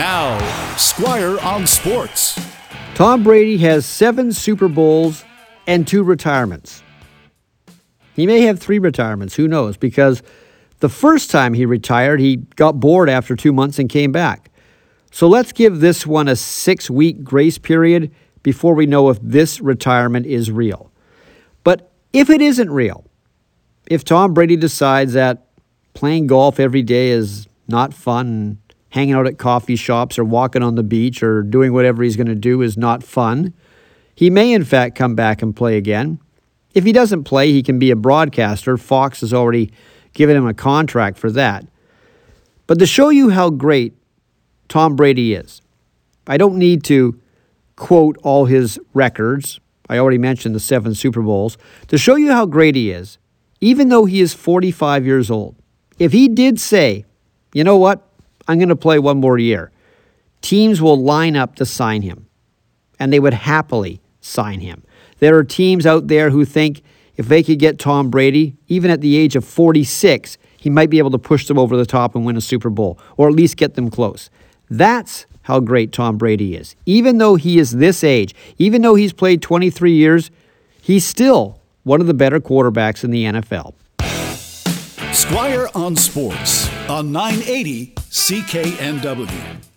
Now, Squire on Sports. Tom Brady has seven Super Bowls and two retirements. He may have three retirements, who knows, because the first time he retired, he got bored after two months and came back. So let's give this one a six week grace period before we know if this retirement is real. But if it isn't real, if Tom Brady decides that playing golf every day is not fun, hanging out at coffee shops or walking on the beach or doing whatever he's going to do is not fun, he may in fact come back and play again. If he doesn't play, he can be a broadcaster. Fox has already given him a contract for that. But to show you how great Tom Brady is, I don't need to quote all his records. I already mentioned the seven Super Bowls. To show you how great he is, even though he is 45 years old, if he did say, you know what, I'm going to play one more year, teams will line up to sign him. And they would happily sign him. There are teams out there who think if they could get Tom Brady, even at the age of 46, he might be able to push them over the top and win a Super Bowl, or at least get them close. That's how great Tom Brady is. Even though he is this age, even though he's played 23 years, he's still one of the better quarterbacks in the NFL. Squire on Sports on 980 CKNW.